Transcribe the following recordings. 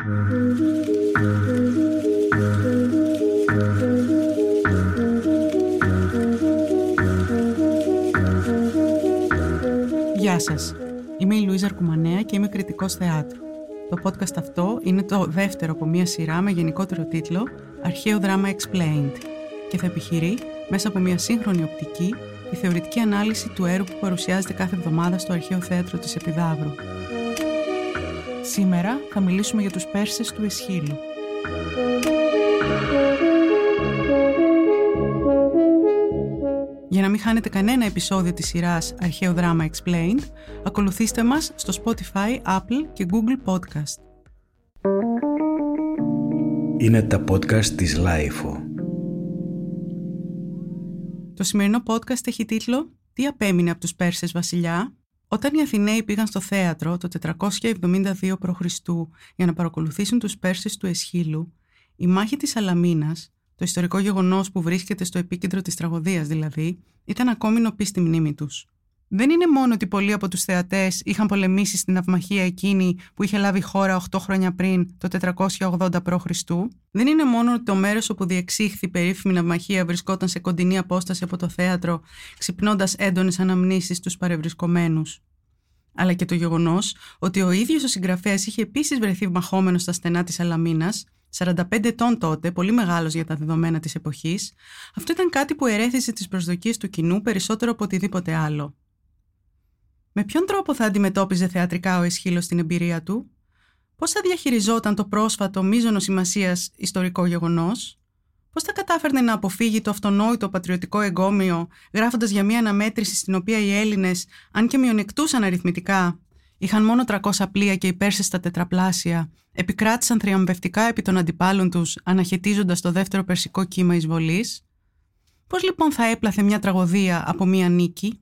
Γεια σας. Είμαι η Λουίζα Αρκουμανέα και είμαι κριτικός θεάτρου. Το podcast αυτό είναι το δεύτερο από μια σειρά με γενικότερο τίτλο «Αρχαίο δράμα Explained» και θα επιχειρεί μέσα από μια σύγχρονη οπτική η θεωρητική ανάλυση του έργου που παρουσιάζεται κάθε εβδομάδα στο Αρχαίο Θέατρο της Επιδαύρου. Σήμερα θα μιλήσουμε για τους Πέρσες του Εσχύλου. Για να μην χάνετε κανένα επεισόδιο της σειράς Αρχαίο Δράμα Explained, ακολουθήστε μας στο Spotify, Apple και Google Podcast. Είναι τα podcast της Lifeo. Το σημερινό podcast έχει τίτλο «Τι απέμεινε από τους Πέρσες βασιλιά» Όταν οι Αθηναίοι πήγαν στο θέατρο το 472 π.Χ. για να παρακολουθήσουν τους Πέρσες του Εσχύλου, η μάχη της Αλαμίνας, το ιστορικό γεγονός που βρίσκεται στο επίκεντρο της τραγωδίας δηλαδή, ήταν ακόμη νοπή στη μνήμη τους. Δεν είναι μόνο ότι πολλοί από τους θεατές είχαν πολεμήσει στην αυμαχία εκείνη που είχε λάβει χώρα 8 χρόνια πριν, το 480 π.Χ. Δεν είναι μόνο ότι το μέρος όπου διεξήχθη η περίφημη ναυμαχία βρισκόταν σε κοντινή απόσταση από το θέατρο, ξυπνώντας έντονες αναμνήσεις στους παρευρισκομένους. Αλλά και το γεγονός ότι ο ίδιος ο συγγραφέας είχε επίσης βρεθεί μαχόμενος στα στενά της Αλαμίνας, 45 ετών τότε, πολύ μεγάλος για τα δεδομένα της εποχής, αυτό ήταν κάτι που ερέθησε τις προσδοκίες του κοινού περισσότερο από οτιδήποτε άλλο. Με ποιον τρόπο θα αντιμετώπιζε θεατρικά ο Εσχύλος την εμπειρία του, πώς θα διαχειριζόταν το πρόσφατο μείζονο σημασίας ιστορικό γεγονός, πώς θα κατάφερνε να αποφύγει το αυτονόητο πατριωτικό εγκόμιο, γράφοντας για μια αναμέτρηση στην οποία οι Έλληνες, αν και μειονεκτούσαν αριθμητικά, είχαν μόνο 300 πλοία και οι Πέρσες στα τετραπλάσια, επικράτησαν θριαμβευτικά επί των αντιπάλων τους, αναχαιτίζοντας το δεύτερο περσικό κύμα εισβολής; Πώς λοιπόν θα έπλαθε μια τραγωδία από μια νίκη,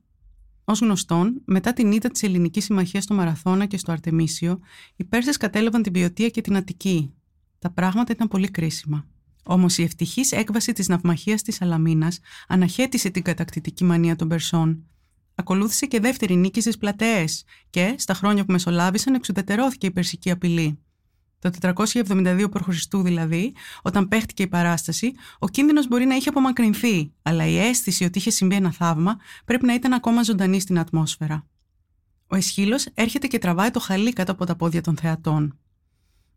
Ω γνωστόν, μετά την ήττα της Ελληνικής Συμμαχίας στο Μαραθώνα και στο Αρτεμίσιο, οι Πέρσες κατέλαβαν την Ποιοτία και την Αττική. Τα πράγματα ήταν πολύ κρίσιμα. Όμως η ευτυχής έκβαση της ναυμαχίας της Αλαμίνας αναχέτησε την κατακτητική μανία των Περσών. Ακολούθησε και δεύτερη νίκη στις πλατείε και, στα χρόνια που μεσολάβησαν, εξουδετερώθηκε η περσική απειλή. Το 472 π.Χ. δηλαδή, όταν παίχτηκε η παράσταση, ο κίνδυνος μπορεί να είχε απομακρυνθεί, αλλά η αίσθηση ότι είχε συμβεί ένα θαύμα πρέπει να ήταν ακόμα ζωντανή στην ατμόσφαιρα. Ο Εσχύλο έρχεται και τραβάει το χαλί κάτω από τα πόδια των θεατών.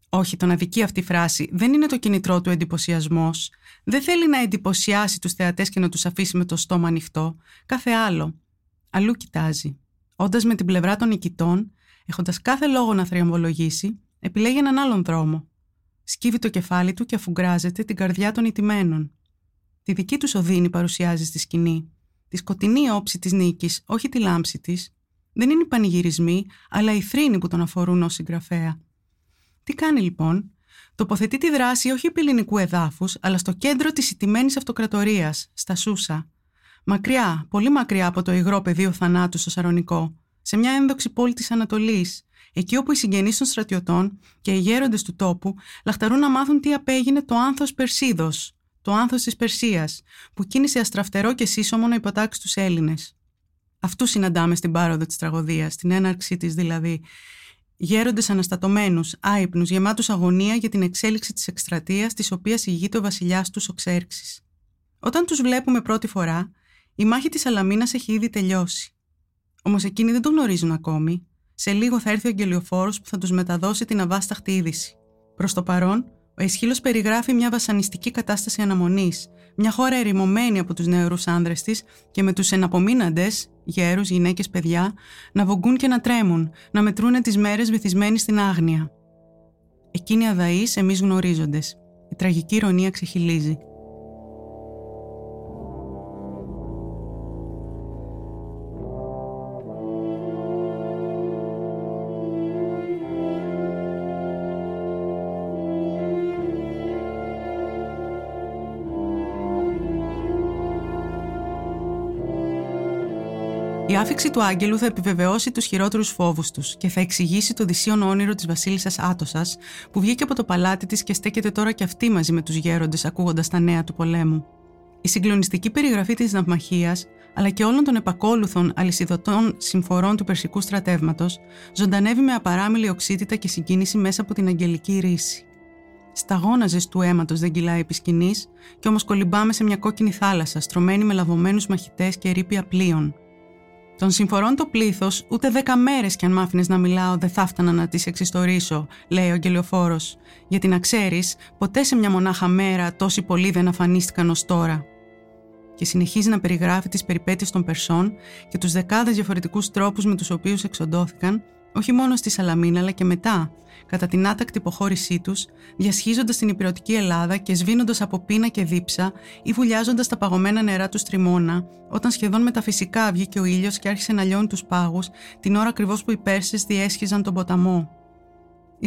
Όχι, τον αδικεί αυτή η φράση. Δεν είναι το κινητρό του εντυπωσιασμός. Δεν θέλει να εντυπωσιάσει τους θεατές και να τους αφήσει με το στόμα ανοιχτό. Κάθε άλλο. Αλλού κοιτάζει. Όντας με την πλευρά των νικητών, έχοντας κάθε λόγο να θριαμβολογήσει, επιλέγει έναν άλλον δρόμο. Σκύβει το κεφάλι του και αφουγκράζεται την καρδιά των ιτημένων. Τη δική τους οδύνη παρουσιάζει στη σκηνή. Τη σκοτεινή όψη της νίκης, όχι τη λάμψη της. Δεν είναι οι πανηγυρισμοί, αλλά οι θρήνοι που τον αφορούν ως συγγραφέα. Τι κάνει λοιπόν, τοποθετεί τη δράση όχι επί ελληνικού εδάφους, αλλά στο κέντρο της ιτημένης αυτοκρατορίας, στα Σούσα. Μακριά, πολύ μακριά από το υγρό πεδίο θανάτου στο Σαρονικό, σε μια ένδοξη πόλη της Ανατολής, εκεί όπου οι συγγενείς των στρατιωτών και οι γέροντες του τόπου λαχταρούν να μάθουν τι απέγινε το άνθος Περσίδος, το άνθος της Περσίας, που κίνησε αστραφτερό και σύσσωμο να υποτάξει τους Έλληνες. Αυτού συναντάμε στην πάροδο της τραγωδίας, στην έναρξή της δηλαδή. Γέροντες αναστατωμένους, άϊπνους, γεμάτους αγωνία για την εξέλιξη της εκστρατείας της οποίας ηγείται ο βασιλιάς τους ο Ξέρξης. Όταν τους βλέπουμε πρώτη φορά, η μάχη της Αλαμίνας έχει ήδη τελειώσει. Όμως εκείνοι δεν το γνωρίζουν ακόμη σε λίγο θα έρθει ο αγγελιοφόρος που θα τους μεταδώσει την αβάσταχτη είδηση. Προς το παρόν, ο Αισχύλο περιγράφει μια βασανιστική κατάσταση αναμονής, μια χώρα ερημωμένη από τους νεαρούς άνδρες της και με τους εναπομείναντες, γέρους, γυναίκες, παιδιά, να βογκούν και να τρέμουν, να μετρούν τις μέρες βυθισμένοι στην άγνοια. Εκείνοι αδαείς, εμείς γνωρίζοντες. Η τραγική ηρωνία ξεχυλίζει. Η άφηξη του Άγγελου θα επιβεβαιώσει τους χειρότερους φόβους τους και θα εξηγήσει το δυσίων όνειρο της Βασίλισσας Άτοσας, που βγήκε από το παλάτι της και στέκεται τώρα και αυτή μαζί με τους γέροντες, ακούγοντας τα νέα του πολέμου. Η συγκλονιστική περιγραφή της ναυμαχίας αλλά και όλων των επακόλουθων αλυσιδωτών συμφορών του Περσικού στρατεύματος, ζωντανεύει με απαράμιλη οξύτητα και συγκίνηση μέσα από την αγγελική ρίση. Σταγόναζες του αίματος δεν κυλάει επί σκηνής, και όμως κολυμπάμε σε μια κόκκινη θάλασσα, στρωμένη με λαβωμένους μαχητές και ρήπια πλοίων. Των συμφορών το πλήθος, ούτε δέκα μέρες κι αν μ' άφηνε να μιλάω, δεν θα έφτανα να τις εξιστορήσω, λέει ο αγγελιοφόρος, γιατί να ξέρεις, ποτέ σε μια μονάχα μέρα τόσοι πολλοί δεν αφανίστηκαν ως τώρα. Και συνεχίζει να περιγράφει τις περιπέτειες των Περσών και τους δεκάδες διαφορετικούς τρόπους με τους οποίους εξοντώθηκαν, όχι μόνο στη Σαλαμίνα αλλά και μετά, κατά την άτακτη υποχώρησή τους, διασχίζοντας την υπηρετική Ελλάδα και σβήνοντας από πείνα και δίψα ή βουλιάζοντας τα παγωμένα νερά του Στριμώνα, όταν σχεδόν μεταφυσικά βγήκε ο ήλιος και άρχισε να λιώνει τους πάγους, την ώρα ακριβώς που οι Πέρσες διέσχιζαν τον ποταμό.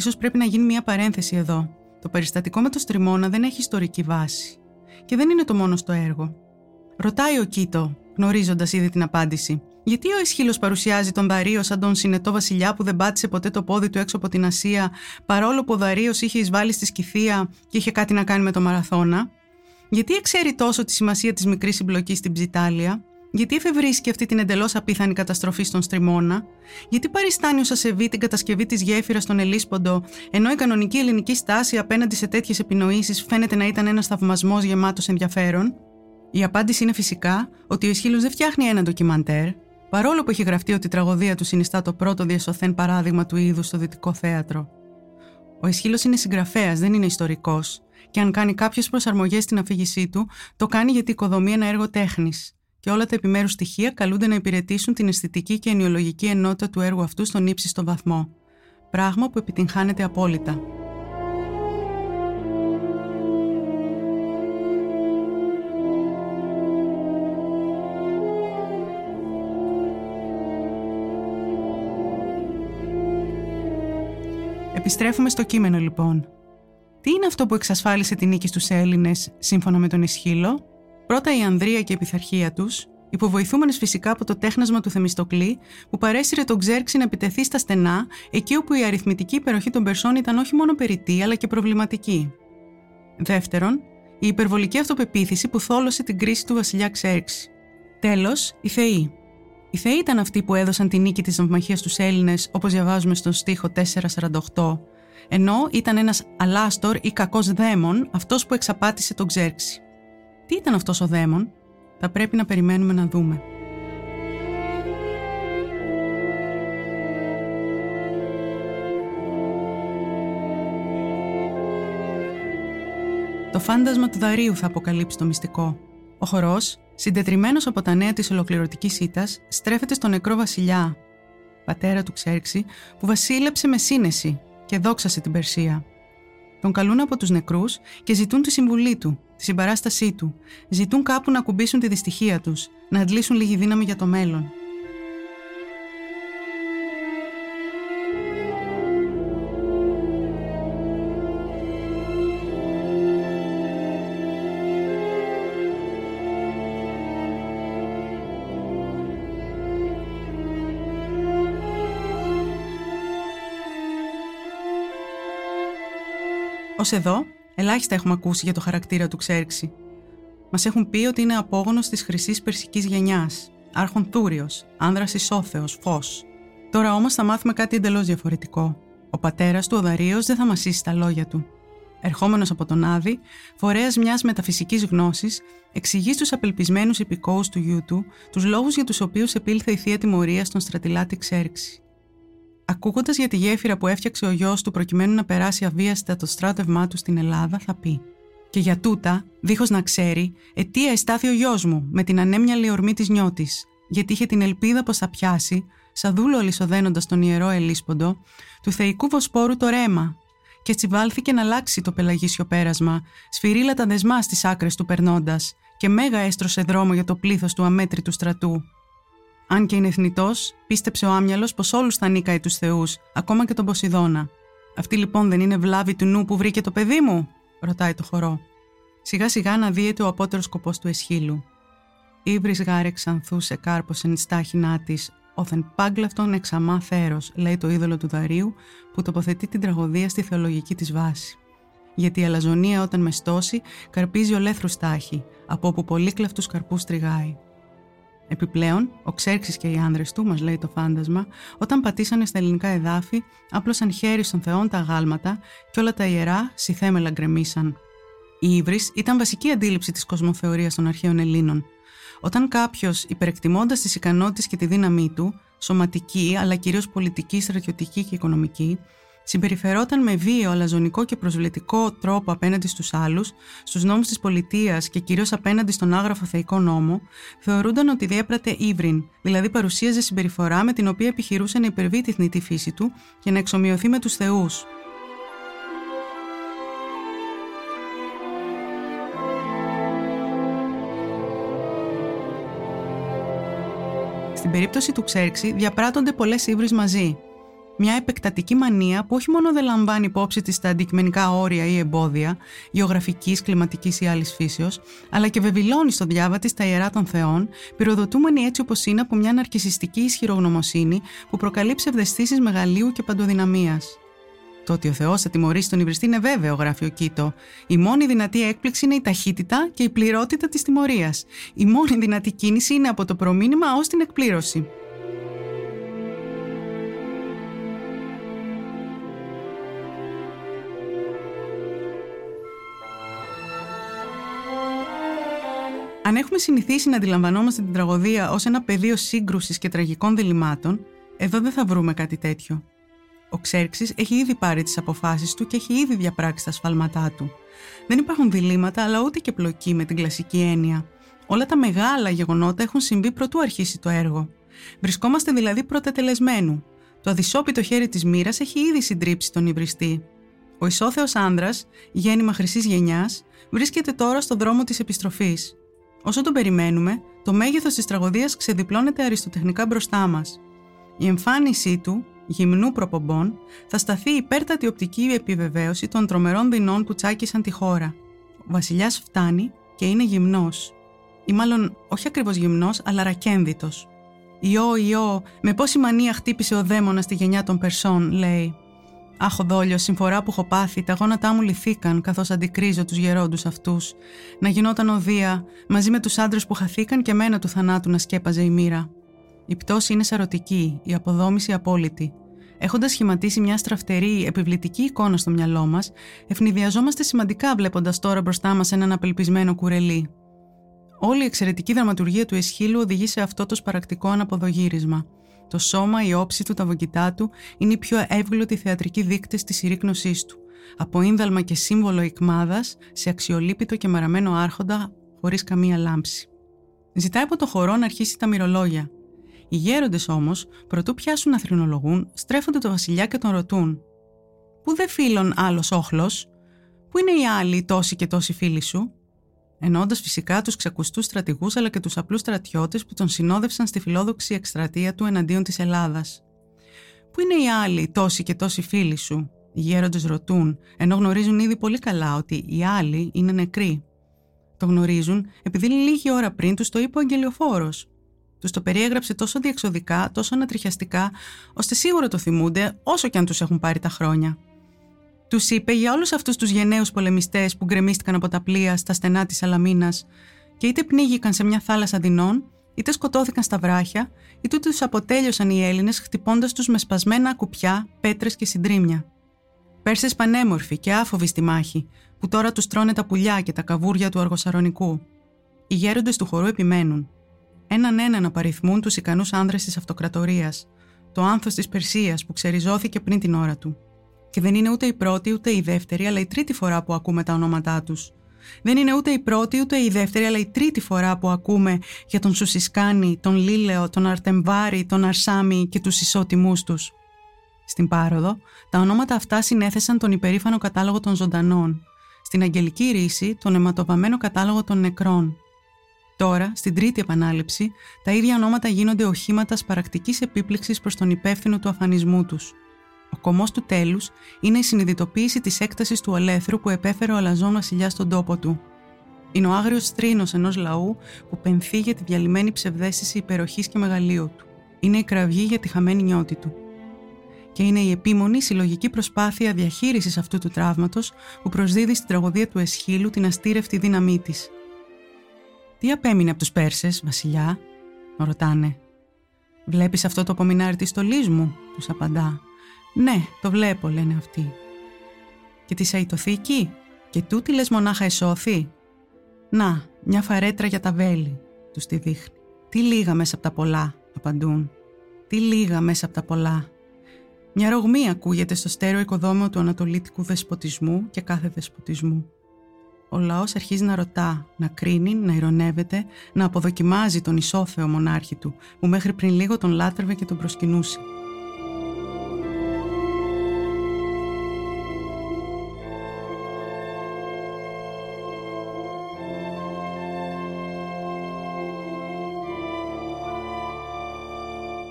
σω πρέπει να γίνει μια παρένθεση εδώ. Το περιστατικό με το Στριμώνα δεν έχει ιστορική βάση. Και δεν είναι το μόνος στο έργο. Ρωτάει ο Κίτο, γνωρίζοντας ήδη την απάντηση. Γιατί ο Ισχύλος παρουσιάζει τον Δαρίο σαν τον συνετό βασιλιά που δεν πάτησε ποτέ το πόδι του έξω από την Ασία, παρόλο που ο Δαρίος είχε εισβάλει στη Σκυθία και είχε κάτι να κάνει με το Μαραθώνα; Γιατί εξέρει τόσο τη σημασία της μικρής συμπλοκής στην Ψιτάλια, γιατί εφευρίσκει αυτή την εντελώς απίθανη καταστροφή στον Στριμώνα, γιατί παριστάνει ως ασεβή την κατασκευή της γέφυρας στον Ελίσποντο, ενώ η κανονική ελληνική στάση απέναντι σε τέτοιες επινοήσεις φαίνεται να ήταν ένας θαυμασμός γεμάτος ενδιαφέρον, η απάντηση είναι φυσικά ότι ο Ισχύλος δεν φτιάχνει ένα ντοκιμαντέρ, παρόλο που έχει γραφτεί ότι η τραγωδία του συνιστά το πρώτο διασωθέν παράδειγμα του είδους στο δυτικό θέατρο. Ο Ισχύλος είναι συγγραφέας, δεν είναι ιστορικός, και αν κάνει κάποιες προσαρμογές στην αφήγησή του, το κάνει γιατί οικοδομεί ένα έργο τέχνης, και όλα τα επιμέρους στοιχεία καλούνται να υπηρετήσουν την αισθητική και ενοιολογική ενότητα του έργου αυτού στον ύψιστο βαθμό. Πράγμα που επιτυγχάνεται απόλυτα. Επιστρέφουμε στο κείμενο λοιπόν. Τι είναι αυτό που εξασφάλισε την νίκη στους Έλληνες σύμφωνα με τον Ισχύλο; Πρώτα η Ανδρεία και η πειθαρχία τους, υποβοηθούμενες φυσικά από το τέχνασμα του Θεμιστοκλή, που παρέσυρε τον Ξέρξη να επιτεθεί στα στενά, εκεί όπου η αριθμητική υπεροχή των Περσών ήταν όχι μόνο περιττή, αλλά και προβληματική. Δεύτερον, η υπερβολική αυτοπεποίθηση που θόλωσε την κρίση του βασιλιά Ξέρξη. Τέλος, η Θεή, οι Θεοί ήταν αυτοί που έδωσαν τη νίκη της ναυμαχίας στους Έλληνες, όπως διαβάζουμε στον στίχο 448, ενώ ήταν ένας αλάστορ ή κακός δαίμον αυτός που εξαπάτησε τον Ξέρξη. Τι ήταν αυτός ο δαίμον; Θα πρέπει να περιμένουμε να δούμε. Το φάντασμα του Δαρίου θα αποκαλύψει το μυστικό. Ο χορός Συντετριμένος από τα νέα της ολοκληρωτικής ήττας, στρέφεται στον νεκρό βασιλιά, πατέρα του Ξέρξη, που βασίλεψε με σύνεση και δόξασε την Περσία. Τον καλούν από τους νεκρούς και ζητούν τη συμβουλή του, τη συμπαράστασή του. Ζητούν κάπου να κουμπίσουν τη δυστυχία τους, να αντλήσουν λίγη δύναμη για το μέλλον. Ω εδώ, ελάχιστα έχουμε ακούσει για το χαρακτήρα του Ξέρξη. Μας έχουν πει ότι είναι απόγονος της χρυσής περσικής γενιάς, άρχον Θούριο, άνδρας ισόθεος, φως. Τώρα όμως θα μάθουμε κάτι εντελώς διαφορετικό. Ο πατέρας του, ο Δαρίο, δεν θα μα τα λόγια του. Ερχόμενος από τον Άδη, φορέας μιας μεταφυσικής γνώσης, εξηγεί στους απελπισμένους υπηκόους του γιού του τους λόγους για τους οποίους επήλθε η θεία τιμωρία στον στρατηλάτη Ξέρξη. Ακούγοντας για τη γέφυρα που έφτιαξε ο γιος του προκειμένου να περάσει αβίαστα το στράτευμά του στην Ελλάδα, θα πει: Και για τούτα, δίχως να ξέρει, αιτία εστάθη ο γιος μου με την ανέμια ορμή της νιώτης, γιατί είχε την ελπίδα πως θα πιάσει, σαν δούλο αλυσοδένοντας τον ιερό Ελίσποντο, του θεϊκού βοσπόρου το ρέμα, και τσιβάλθηκε να αλλάξει το πελαγίσιο πέρασμα, σφυρίλα τα δεσμά στις άκρες του περνώντας, και μέγα έστρωσε δρόμο για το πλήθος του αμέτρητου στρατού, αν και είναι εθνητό, πίστεψε ο Άμυαλος πως όλους θα νίκαει τους Θεούς, ακόμα και τον Ποσειδώνα. Αυτή λοιπόν δεν είναι βλάβη του νου που βρήκε το παιδί μου, ρωτάει το χορό. Σιγά σιγά αναδύεται ο απότερος σκοπός του Εσχύλου. Ήβρις γάρε ξανθού σε κάρποσεν στάχινά της, όθεν πάγκλαυτον εξαμά θέρος, λέει το είδωλο του Δαρίου, που τοποθετεί την τραγωδία στη θεολογική της βάση. γιατί η αλαζονία όταν μεστώσει καρπίζει ολέθρους στάχη, από όπου πολύκλαυτους καρπούς τριγάει. Επιπλέον, ο Ξέρξης και οι άνδρες του, μας λέει το φάντασμα, όταν πατήσανε στα ελληνικά εδάφη, άπλωσαν χέρι στον Θεόν τα αγάλματα και όλα τα ιερά συθέμελα γκρεμίσαν. Η ύβρι ήταν βασική αντίληψη της κοσμοθεωρίας των αρχαίων Ελλήνων. Όταν κάποιος, υπερεκτιμώντας τις ικανότητες και τη δύναμή του, σωματική αλλά κυρίως πολιτική, στρατιωτική και οικονομική, συμπεριφερόταν με βίαιο, αλαζονικό και προσβλητικό τρόπο απέναντι στους άλλους, στους νόμους της πολιτείας και κυρίως απέναντι στον άγραφο θεϊκό νόμο, θεωρούνταν ότι διέπρατε ύβριν, δηλαδή παρουσίαζε συμπεριφορά με την οποία επιχειρούσε να υπερβεί τη θνητή φύση του και να εξομοιωθεί με τους θεούς. Στην περίπτωση του Ξέρξη διαπράττονται πολλές ύβρις μαζί, μια επεκτατική μανία που όχι μόνο δεν λαμβάνει υπόψη της τα αντικειμενικά όρια ή εμπόδια, γεωγραφικής, κλιματικής ή άλλης φύσεως, αλλά και βεβηλώνει στο διάβα της τα ιερά των Θεών, πυροδοτούμενη έτσι όπως είναι από μια ναρκιστική ισχυρογνωμοσύνη που προκαλεί ψευδεστήσεις μεγαλείου και παντοδυναμίας. Το ότι ο Θεός θα τιμωρήσει τον υβριστή είναι βέβαιο, γράφει ο Κίτο. Η μόνη δυνατή έκπληξη είναι η ταχύτητα και η πληρότητα της τιμωρίας. Η μόνη δυνατή κίνηση είναι από το προμήνυμα ως την εκπλήρωση. Αν έχουμε συνηθίσει να αντιλαμβανόμαστε την τραγωδία ως ένα πεδίο σύγκρουσης και τραγικών διλημάτων, εδώ δεν θα βρούμε κάτι τέτοιο. Ο Ξέρξης έχει ήδη πάρει τις αποφάσεις του και έχει ήδη διαπράξει τα σφάλματά του. Δεν υπάρχουν διλήμματα, αλλά ούτε και πλοκή με την κλασική έννοια. Όλα τα μεγάλα γεγονότα έχουν συμβεί πρωτού αρχίσει το έργο. Βρισκόμαστε δηλαδή πρωτετελεσμένου. Το αδυσόπιτο χέρι της μοίρας έχει ήδη συντρίψει τον υβριστή. Ο ισόθεος άνδρας, γέννημα χρυσής γενιάς, βρίσκεται τώρα στο δρόμο της επιστροφής. Όσο τον περιμένουμε, το μέγεθος της τραγωδίας ξεδιπλώνεται αριστοτεχνικά μπροστά μας. Η εμφάνισή του, γυμνού προπομπών, θα σταθεί υπέρτατη οπτική επιβεβαίωση των τρομερών δεινών που τσάκισαν τη χώρα. Ο βασιλιάς φτάνει και είναι γυμνός. Ή μάλλον όχι ακριβώς γυμνός, αλλά ρακένδυτος. Ιω, ιω, με πόση μανία χτύπησε ο δαίμονας στη γενιά των Περσών, λέει. Αχ, δόλιος, συμφορά που έχω πάθει, τα γόνατά μου λυθήκαν καθώς αντικρίζω τους γερόντους αυτούς. Να γινόταν οδεία, μαζί με τους άντρες που χαθήκαν και μένα του θανάτου να σκέπαζε η μοίρα. Η πτώση είναι σαρωτική, η αποδόμηση απόλυτη. Έχοντας σχηματίσει μια στραφτερή, επιβλητική εικόνα στο μυαλό μας, ευνηδιαζόμαστε σημαντικά βλέποντας τώρα μπροστά μας έναν απελπισμένο κουρελί. Όλη η εξαιρετική δραματουργία του Εσχύλου οδηγεί σε αυτό το σπαρακτικό αναποδογύρισμα. Το σώμα, η όψη του, τα βογκητά του είναι οι πιο εύγλωτοι θεατρικοί δείκτες της συρρήκνωσής του. Από ίνδαλμα και σύμβολο εκμάδας σε αξιολύπητο και μαραμένο άρχοντα χωρίς καμία λάμψη. Ζητάει από το χορό να αρχίσει τα μυρολόγια. Οι γέροντες όμως, προτού πιάσουν να θρηνολογούν, στρέφονται το βασιλιά και τον ρωτούν. Πού δε φίλων άλλος όχλος, Πού είναι οι άλλοι τόσοι και τόσοι φίλοι σου, ενώντα φυσικά τους ξεκουστού στρατηγούς αλλά και τους απλούς στρατιώτες που τον συνόδευσαν στη φιλόδοξη εκστρατεία του εναντίον της Ελλάδας. Πού είναι οι άλλοι τόσοι και τόσοι φίλοι σου, οι γέροντες ρωτούν, ενώ γνωρίζουν ήδη πολύ καλά ότι οι άλλοι είναι νεκροί. Το γνωρίζουν επειδή λίγη ώρα πριν τους το είπε ο Αγγελιοφόρος. Τους το περιέγραψε τόσο διεξοδικά, τόσο ανατριχιαστικά, ώστε σίγουρα το θυμούνται όσο και αν τους έχουν πάρει τα χρόνια. Τους είπε για όλους αυτούς τους γενναίους πολεμιστές που γκρεμίστηκαν από τα πλοία στα στενά της Αλαμίνας και είτε πνίγηκαν σε μια θάλασσα δεινών, είτε σκοτώθηκαν στα βράχια, είτε τους αποτέλειωσαν οι Έλληνες χτυπώντας τους με σπασμένα κουπιά, πέτρες και συντρίμια. Πέρσες πανέμορφοι και άφοβοι στη μάχη, που τώρα τους τρώνε τα πουλιά και τα καβούρια του αργοσαρονικού. Οι γέροντες του χορού επιμένουν. Έναν έναν απαριθμούν τους ικανούς άνδρες της αυτοκρατορίας, το άνθος της Περσίας που ξεριζώθηκε πριν την ώρα του. Και δεν είναι ούτε η πρώτη ούτε η δεύτερη, αλλά η τρίτη φορά που ακούμε τα ονόματά τους. Δεν είναι ούτε η πρώτη ούτε η δεύτερη, αλλά η τρίτη φορά που ακούμε για τον Σουσισκάνη, τον Λίλεο, τον Αρτεμβάρη, τον Αρσάμι και τους ισότιμούς τους. Στην Πάροδο, τα ονόματα αυτά συνέθεσαν τον υπερήφανο κατάλογο των ζωντανών. Στην Αγγελική Ρίση, τον αιματοβαμμένο κατάλογο των νεκρών. Τώρα, στην τρίτη επανάληψη, τα ίδια ονόματα γίνονται οχήματας σπαρακτική επίπληξης προς τον υπεύθυνο του αφανισμού τους. Ο κομμός του τέλους είναι η συνειδητοποίηση της έκτασης του ολέθρου που επέφερε ο Αλαζόν βασιλιάς στον τόπο του. Είναι ο άγριος τρίνο ενός λαού που πενθεί για τη διαλυμένη ψευδέστηση υπεροχής και μεγαλείου του. Είναι η κραυγή για τη χαμένη νιώτη του. και είναι η επίμονη συλλογική προσπάθεια διαχείρισης αυτού του τραύματος που προσδίδει στην τραγωδία του Εσχύλου την αστήρευτη δύναμή της. «Τι απέμεινε από τους Πέρσες, βασιλιά» ρωτάνε. «Βλέπεις αυτό το απομεινάρι της στολής μου» τους απαντά. «Ναι, το βλέπω» λένε αυτοί. «Και τη Σαϊτοθήκη» και τούτη λες μονάχα εσώθη; «Να, μια φαρέτρα για τα βέλη» τους τη δείχνει. «Τι λίγα μέσα από τα πολλά» απαντούν. «Τι λίγα μέσα από τα πολλά» Μια ρογμή ακούγεται στο στέρεο οικοδόμημα του ανατολίτικου δεσποτισμού και κάθε δεσποτισμού. Ο λαός αρχίζει να ρωτά, να κρίνει, να ηρωνεύεται, να αποδοκιμάζει τον ισόθεο μονάρχη του, που μέχρι πριν λίγο τον λάτρευε και τον προσκυνούσε.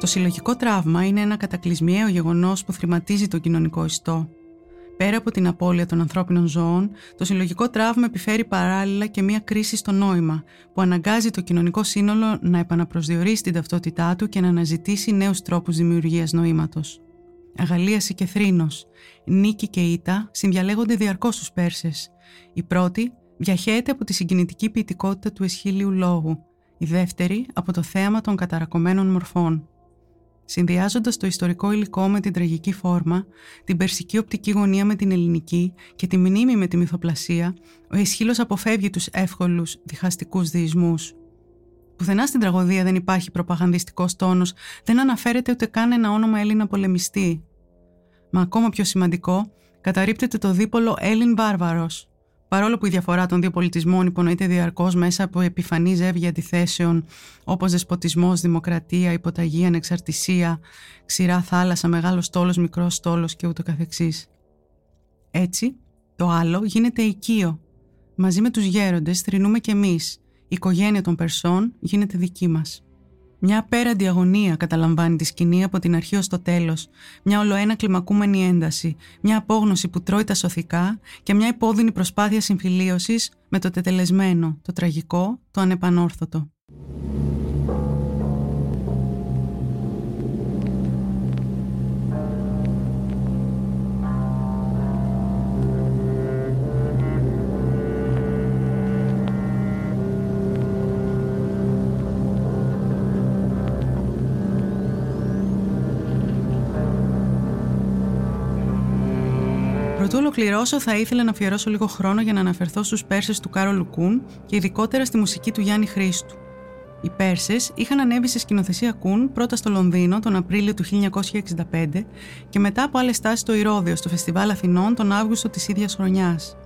Το συλλογικό τραύμα είναι ένα κατακλυσμιαίο γεγονός που θρηματίζει τον κοινωνικό ιστό. Πέρα από την απώλεια των ανθρώπινων ζώων, το συλλογικό τραύμα επιφέρει παράλληλα και μια κρίση στο νόημα, που αναγκάζει το κοινωνικό σύνολο να επαναπροσδιορίσει την ταυτότητά του και να αναζητήσει νέους τρόπους δημιουργίας νοήματος. Αγαλίαση και θρήνος, νίκη και ήττα συνδιαλέγονται διαρκώς στους Πέρσες. Η πρώτη διαχέεται από τη συγκινητική ποιητικότητα του εσχύλιου λόγου, η δεύτερη από το θέαμα των καταρακωμένων μορφών. Συνδυάζοντας το ιστορικό υλικό με την τραγική φόρμα, την περσική οπτική γωνία με την ελληνική και τη μνήμη με τη μυθοπλασία, ο Ισχύλος αποφεύγει τους εύκολους διχαστικούς διεισμούς. Πουθενά στην τραγωδία δεν υπάρχει προπαγανδιστικός τόνος, δεν αναφέρεται ούτε καν ένα όνομα Έλληνα πολεμιστή. Μα ακόμα πιο σημαντικό, καταρρύπτεται το δίπολο Έλλην βάρβαρος, Παρόλο που η διαφορά των δύο πολιτισμών υπονοείται διαρκώς μέσα από επιφανή ζεύγη αντιθέσεων όπως δεσποτισμός, δημοκρατία, υποταγή, ανεξαρτησία, ξηρά θάλασσα, μεγάλος στόλος, μικρός στόλος και ούτω καθεξής. Έτσι, το άλλο γίνεται οικείο. Μαζί με τους γέροντες θρυνούμε κι εμείς. Η οικογένεια των Περσών γίνεται δική μας. Μια απέραντη αγωνία καταλαμβάνει τη σκηνή από την αρχή ως το τέλος, μια ολοένα κλιμακούμενη ένταση, μια απόγνωση που τρώει τα σωθικά και μια υπόδεινη προσπάθεια συμφιλίωσης με το τετελεσμένο, το τραγικό, το ανεπανόρθωτο. Πρωτού ολοκληρώσω, θα ήθελα να αφιερώσω λίγο χρόνο για να αναφερθώ στους Πέρσες του Κάρολου Κούν και ειδικότερα στη μουσική του Γιάννη Χρήστου. Οι Πέρσες είχαν ανέβει σε σκηνοθεσία Κούν πρώτα στο Λονδίνο τον Απρίλιο του 1965 και μετά από άλλες τάσεις στο Ηρόδιο στο Φεστιβάλ Αθηνών τον Αύγουστο της ίδιας χρονιάς.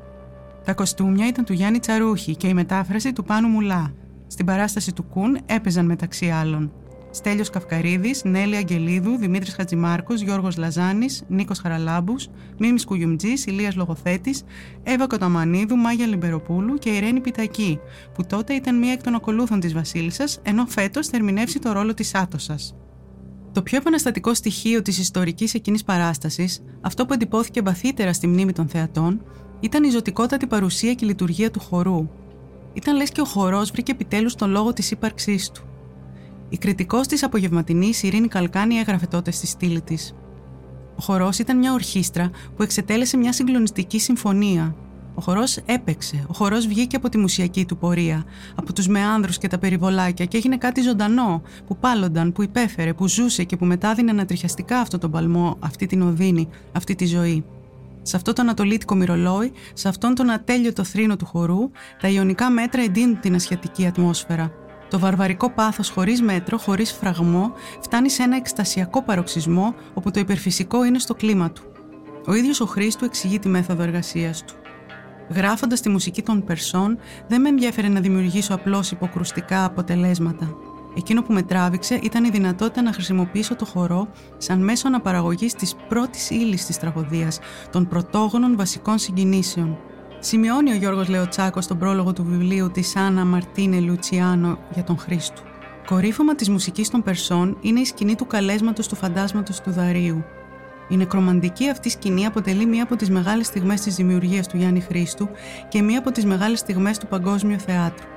Τα κοστούμια ήταν του Γιάννη Τσαρούχη και η μετάφραση του Πάνου Μουλά. Στην παράσταση του Κούν έπαιζαν μεταξύ άλλων Στέλιος Καυκαρίδης, Νέλη Αγγελίδου, Δημήτρης Χατζημάρκος, Γιώργος Λαζάνης, Νίκος Χαραλάμπους, Μίμης Κουγιουμτζής, Ηλίας Λογοθέτης, Εύα Κοταμανίδου, Μάγια Λιμπεροπούλου και Ιρένη Πιτακή, που τότε ήταν μία εκ των ακολούθων της Βασίλισσας, ενώ φέτος θα ερμηνεύσει το ρόλο της Άτοσας. Το πιο επαναστατικό στοιχείο της ιστορικής εκείνης παράστασης, αυτό που εντυπώθηκε βαθύτερα στη μνήμη των θεατών, ήταν η ζωτικότατη παρουσία και λειτουργία του χορού. Ήταν λες και ο χορός βρήκε επιτέλους τον λόγο της ύπαρξής του. Η κριτικός της απογευματινής Ειρήνη Καλκάνη έγραφε τότε στη στήλη της. Ο χορός ήταν μια ορχήστρα που εξετέλεσε μια συγκλονιστική συμφωνία. Ο χορός έπαιξε, ο χορός βγήκε από τη μουσιακή του πορεία, από τους μεάνδρους και τα περιβολάκια και έγινε κάτι ζωντανό, που πάλονταν, που υπέφερε, που ζούσε και που μετάδινε ανατριχιαστικά αυτό τον παλμό, αυτή την οδύνη, αυτή τη ζωή. Σε αυτό το ανατολίτικο μυρολόι, σε αυτόν τον ατέλειωτο θρήνο του χορού, τα ιονικά μέτρα εντείνουν την ασιατική ατμόσφαιρα. Το βαρβαρικό πάθος χωρίς μέτρο, χωρίς φραγμό, φτάνει σε ένα εκστασιακό παροξισμό όπου το υπερφυσικό είναι στο κλίμα του. Ο ίδιος ο Χρήστου εξηγεί τη μέθοδο εργασίας του. Γράφοντας τη μουσική των Περσών, δεν με ενδιαφέρε να δημιουργήσω απλώς υποκρουστικά αποτελέσματα. Εκείνο που με τράβηξε ήταν η δυνατότητα να χρησιμοποιήσω το χορό σαν μέσο αναπαραγωγής της πρώτης ύλης της τραγωδίας, των πρωτόγονων βασικών συγκινήσεων. Σημειώνει ο Γιώργος Λεοτσάκος στον πρόλογο του βιβλίου της Άννα Μαρτίνε Λουτσιάνο για τον Χρήστο. Κορύφωμα της μουσικής των Περσών είναι η σκηνή του καλέσματος του φαντάσματος του Δαρίου. Η νεκρομαντική αυτή σκηνή αποτελεί μία από τις μεγάλες στιγμές της δημιουργίας του Γιάννη Χρήστου και μία από τις μεγάλες στιγμές του παγκόσμιου θεάτρου.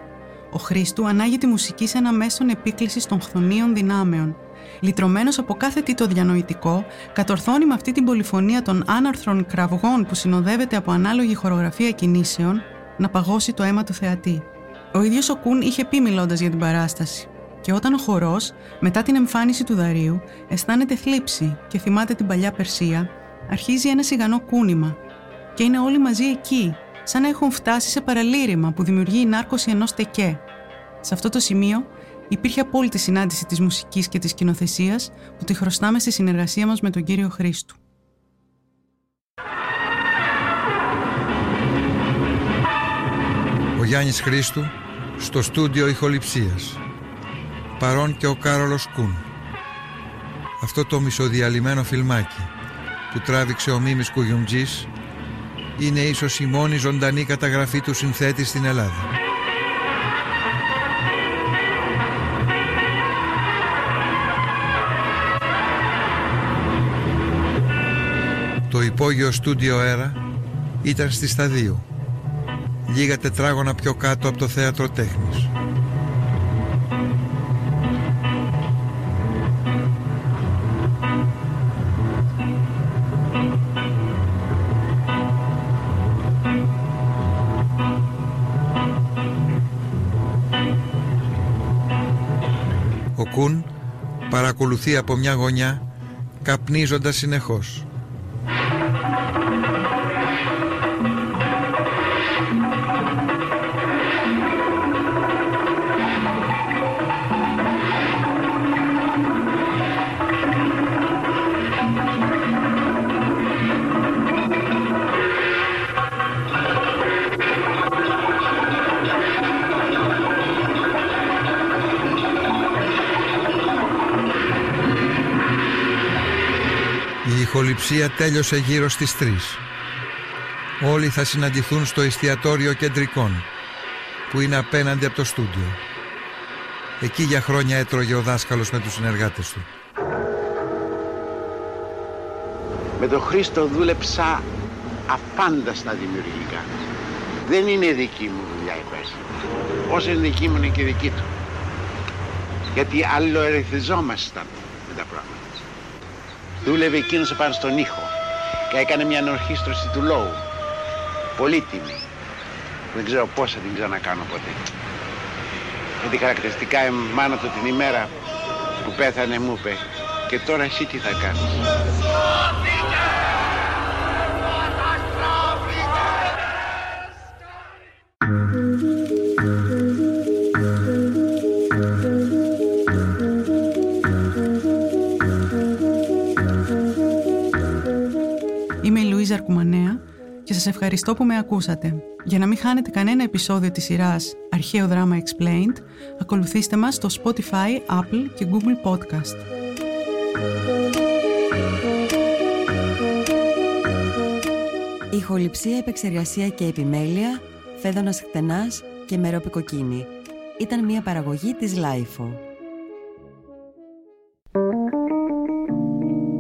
Ο Χρήστου ανάγει τη μουσική σε ένα μέσον επίκλησης των χθονίων δυνάμεων. λυτρωμένος από κάθε τι το διανοητικό, κατορθώνει με αυτή την πολυφωνία των άναρθρων κραυγών που συνοδεύεται από ανάλογη χορογραφία κινήσεων να παγώσει το αίμα του θεατή. Ο ίδιος ο Κούν είχε πει μιλώντας για την παράσταση. Και όταν ο χορός, μετά την εμφάνιση του Δαρίου, αισθάνεται θλίψη και θυμάται την παλιά Περσία, αρχίζει ένα σιγανό κούνημα. Και είναι όλοι μαζί εκεί, σαν να έχουν φτάσει σε παραλήρημα που δημιουργεί η νάρκωση ενός τεκέ. Σε αυτό το σημείο υπήρχε απόλυτη συνάντηση της μουσικής και της σκηνοθεσίας που τη χρωστάμε στη συνεργασία μας με τον κύριο Χρήστου. Ο Γιάννης Χρήστου στο στούντιο ηχοληψίας. Παρόν και ο Κάρολος Κούν. Αυτό το μισοδιαλυμένο φιλμάκι που τράβηξε ο Μίμης Κουγιουμτζής είναι ίσως η μόνη ζωντανή καταγραφή του συνθέτη στην Ελλάδα. Το υπόγειο στούντιο Έρα ήταν στη Σταδίου, λίγα τετράγωνα πιο κάτω από το θέατρο τέχνης. Ο Κουν παρακολουθεί από μια γωνιά καπνίζοντας συνεχώς. Η ηχοληψία τέλειωσε γύρω στις 3. Όλοι θα συναντηθούν στο εστιατόριο κεντρικών, που είναι απέναντι από το στούντιο. Εκεί για χρόνια έτρωγε ο δάσκαλος με τους συνεργάτες του. Με τον Χρήστο δούλεψα αφάνταστα δημιουργικά. Δεν είναι δική μου δουλειά η πέση. Όσο είναι δική μου είναι και δική του. Γιατί αλλοερεθιζόμασταν με τα πράγματα. Δούλευε εκείνος πάνω στον ήχο και έκανε μια ανορχήστρωση του λόγου. Πολύτιμη. Δεν ξέρω πώς θα την ξανακάνω ποτέ. Γιατί χαρακτηριστικά η μάνα του την ημέρα που πέθανε μου είπε και τώρα εσύ τι θα κάνεις; Είμαι σας ευχαριστώ που με ακούσατε. Για να μην χάνετε κανένα επεισόδιο της σειράς Αρχαίο Δράμα Explained, ακολουθήστε μας στο Spotify, Apple και Google Podcast. Ηχοληψία, επεξεργασία και επιμέλεια, Φαίδωνας Κτενάς και Μερόπη Κοκκίνη. Ήταν μια παραγωγή της LiFO.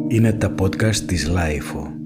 Είναι τα podcast της LiFO.